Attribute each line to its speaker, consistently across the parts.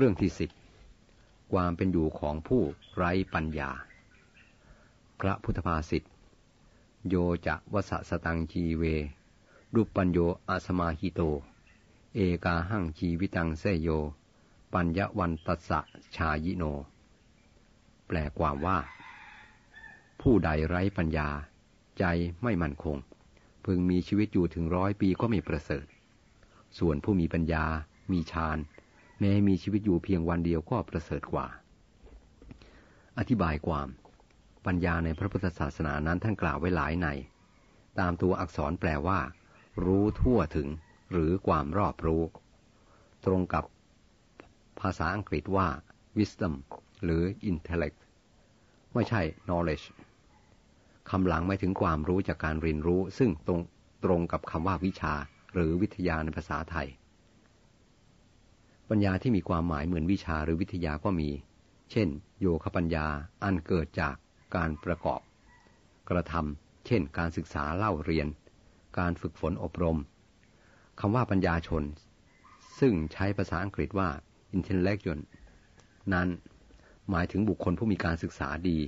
Speaker 1: เรื่องที่สิบความเป็นอยู่ของผู้ไร้ปัญญา พระพุทธภาษิตโยจะวสสตังชีเว รูปปัญโยอาสมาหิโต เอกาหังชีวิตังเสยโย ปัญญวันตัสสะชายิโน แปลความว่า ผู้ใดไร้ปัญญา ใจไม่มั่นคง พึงมีชีวิตอยู่ถึงร้อยปีก็ไม่ประเสริฐ ส่วนผู้มีปัญญา มีฌาน แม้มีชีวิตอยู่เพียงวันเดียวก็ประเสริฐกว่า อธิบายความปัญญาในพระพุทธศาสนานั้นท่านกล่าวไว้หลายใน ตามตัวอักษรแปลว่า รู้ทั่วถึง หรือความรอบรู้ ตรงกับภาษาอังกฤษว่า wisdom หรือ intellect ไม่ใช่ knowledge คำหลังไม่ถึงความรู้จากการเรียนรู้ ซึ่งตรงตรงกับคำว่าวิชา หรือวิทยาในภาษาไทย ปัญญาที่มีความหมายเหมือนวิชาหรือวิทยาก็มี เช่น โยคปัญญาอันเกิดจากการประกอบ กระทำเช่น การศึกษาเล่าเรียน การฝึกฝนอบรมคำว่าปัญญาชน ซึ่งใช้ภาษาอังกฤษว่า intellectual นั้นหมายถึงบุคคลผู้มีการศึกษาดี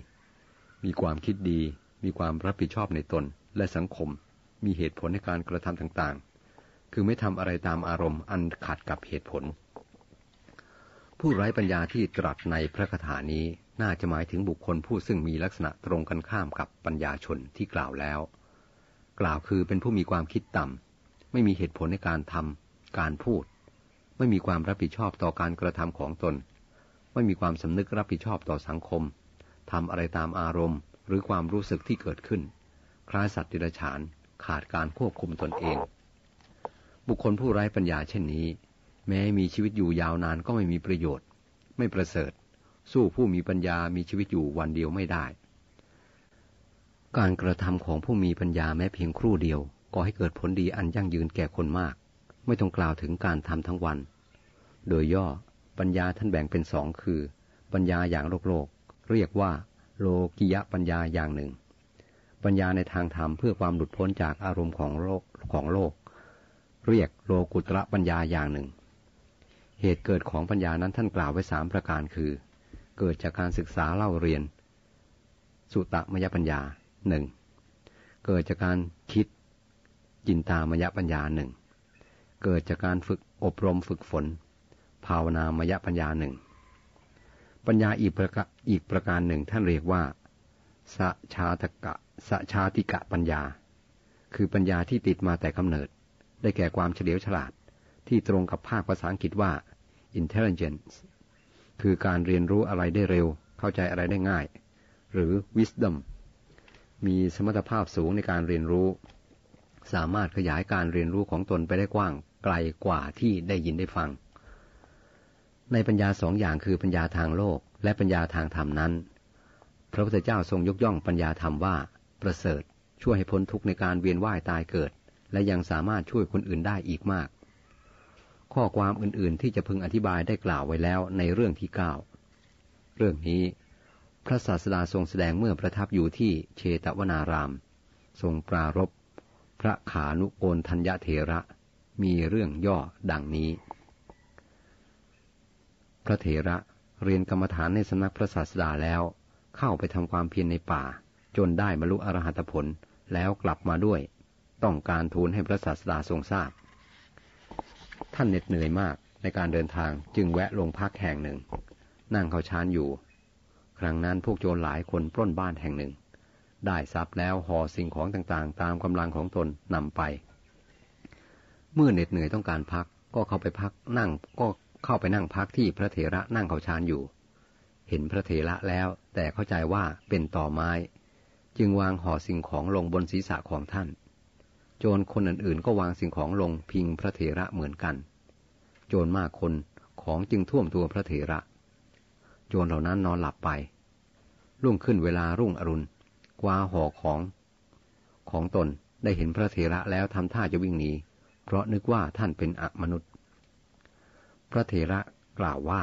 Speaker 1: มีความคิดดี มีความรับผิดชอบในตนและสังคม มีเหตุผลในการกระทำต่างๆ คือไม่ทำอะไรตามอารมณ์อันขัดกับเหตุผล ผู้ไร้ปัญญาที่ตรัสในพระคาถานี้น่าจะหมายถึงบุคคลผู้ซึ่งมีลักษณะตรงกันข้ามกับปัญญาชนที่กล่าวแล้ว กล่าวคือเป็นผู้มีความคิดต่ำ ไม่มีเหตุผลในการทำการพูด ไม่มีความรับผิดชอบต่อการกระทำของตน ไม่มีความสำนึกรับผิดชอบต่อสังคมทำอะไรตามอารมณ์ หรือความรู้สึกที่เกิดขึ้น คล้ายสัตว์ดิรฉานขาดการควบคุมตนเอง บุคคลผู้ไร้ปัญญาเช่นนี้ แม้มีชีวิตอยู่ยาวนานก็ไม่มีประโยชน์ ไม่ประเสริฐ สู้ผู้มีปัญญามีชีวิตอยู่วันเดียวไม่ได้ การกระทำของผู้มีปัญญาแม้เพียงครู่เดียวก็ให้เกิดผลดีอันยั่งยืนแก่คนมาก ไม่ต้องกล่าวถึงการทำทั้งวัน โดยย่อปัญญาท่านแบ่งเป็นสองคือ ปัญญาอย่างโลกโลก เรียกว่า โลกิยะปัญญาอย่างหนึ่ง ปัญญาในทางธรรมเพื่อความหลุดพ้นจากอารมณ์ของโลกของโลก เรียกโลกุตระปัญญาอย่างหนึ่ง เหตุเกิดของปัญญานั้นท่านกล่าวไว้สามประการคือ เกิดจากการศึกษาเล่าเรียน สุตมยปัญญาหนึ่งเกิดจากการคิดจินตามยปัญญาหนึ่งเกิดจากการฝึกอบรมฝึกฝน ภาวนามยปัญญาหนึ่งปัญญาอีกประการอีกประการหนึ่งท่านเรียกว่าสชาตกะสชาติกะปัญญา คือปัญญาที่ติดมาแต่กำเนิด ได้แก่ความเฉลียวฉลาดที่ตรงกับภาคภาษาอังกฤษว่า intelligence คือการเรียนรู้อะไรได้เร็ว เข้าใจอะไรได้ง่าย หรือ wisdom มีสมรรถภาพสูงในการเรียนรู้ สามารถขยายการเรียนรู้ของตนไปได้กว้าง ไกลกว่าที่ได้ยินได้ฟัง ในปัญญาสองอย่างคือปัญญาทางโลก และปัญญาทางธรรมนั้น พระพุทธเจ้าทรงยกย่องปัญญาธรรมว่า ประเสริฐช่วยให้พ้นทุกข์ในการเวียนว่ายตายเกิด และยังสามารถช่วยคนอื่นได้อีกมาก ข้อความอื่นๆ ที่จะพึงอธิบายได้กล่าวไว้แล้วในเรื่องที่เก้าเรื่องนี้ พระศาสดาทรงแสดงเมื่อประทับอยู่ที่เชตวนาราม ทรงปรารบพระขานุโกนทัญญเถระ มีเรื่องย่อดังนี้ พระเถระเรียนกรรมฐานในสำนักพระศาสดาแล้ว เข้าไปทำความเพียรในป่า จนได้บรรลุอรหัตผลแล้วกลับมาด้วย ต้องการทูลให้พระศาสดาทรงทราบ ท่านเหน็ดเหนื่อยมากในการเดินทางจึงแวะลงพักแห่งหนึ่ง นั่งเขาชานอยู่ ครั้งนั้นพวกโจรหลายคนปล้นบ้านแห่งหนึ่ง ได้ทรัพย์แล้วห่อสิ่งของต่างๆ ตามกำลังของตนนำไป เมื่อเหน็ดเหนื่อยต้องการพักก็เข้าไปพักนั่งก็เข้าไปนั่งพักที่พระเถระนั่งเขาชานอยู่ เห็นพระเถระแล้วแต่เข้าใจว่าเป็นต่อไม้ จึงวางห่อสิ่งของลงบนศีรษะของท่าน โจรคนอื่นๆ ก็วางสิ่งของลงพิงพระเถระเหมือนกัน โจรมากคนของจึงท่วมตัวพระเถระ โจรเหล่านั้นนอนหลับไป รุ่งขึ้นเวลารุ่งอรุณกวาห่อของ ของตนได้เห็นพระเถระแล้วทำท่าจะวิ่งหนี เพราะนึกว่าท่านเป็นอมนุษย์ พระเถระกล่าวว่า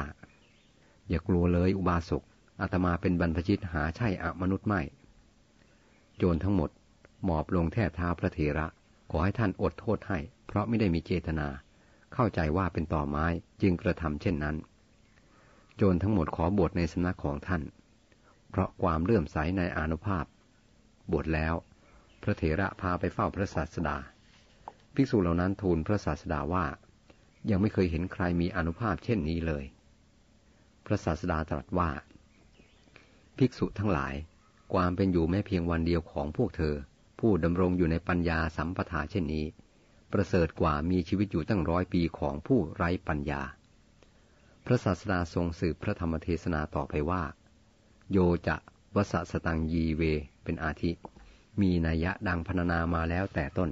Speaker 1: อย่ากลัวเลยอุบาสกอาตมาเป็นบรรพชิตหาใช่อมนุษย์ไม่ โจรทั้งหมดหมอบลงแทบเท้าพระเถระ ขอให้ท่านอดโทษให้ เพราะไม่ได้มีเจตนา เข้าใจว่าเป็นต่อไม้จึงกระทำเช่นนั้น โจรทั้งหมดขอบวชในสำนักของท่าน เพราะความเลื่อมใสในอานุภาพ บวชแล้ว พระเถระพาไปเฝ้าพระศาสดา ภิกษุเหล่านั้นทูลพระศาสดาว่า ยังไม่เคยเห็นใครมีอนุภาพเช่นนี้เลย พระศาสดาตรัสว่า ภิกษุทั้งหลาย ความเป็นอยู่แม้เพียงวันเดียวของพวกเธอ ผู้ดำรงอยู่ในปัญญาสัมปทาเช่นนี้ ประเสริฐกว่ามีชีวิตอยู่ตั้งร้อยปีของผู้ไร้ปัญญา พระศาสดาทรงสืบพระธรรมเทศนาต่อไปว่า โยจะวสสตังยีเวเป็นอาทิ มีนัยยะดังพรรณนามาแล้วแต่ต้น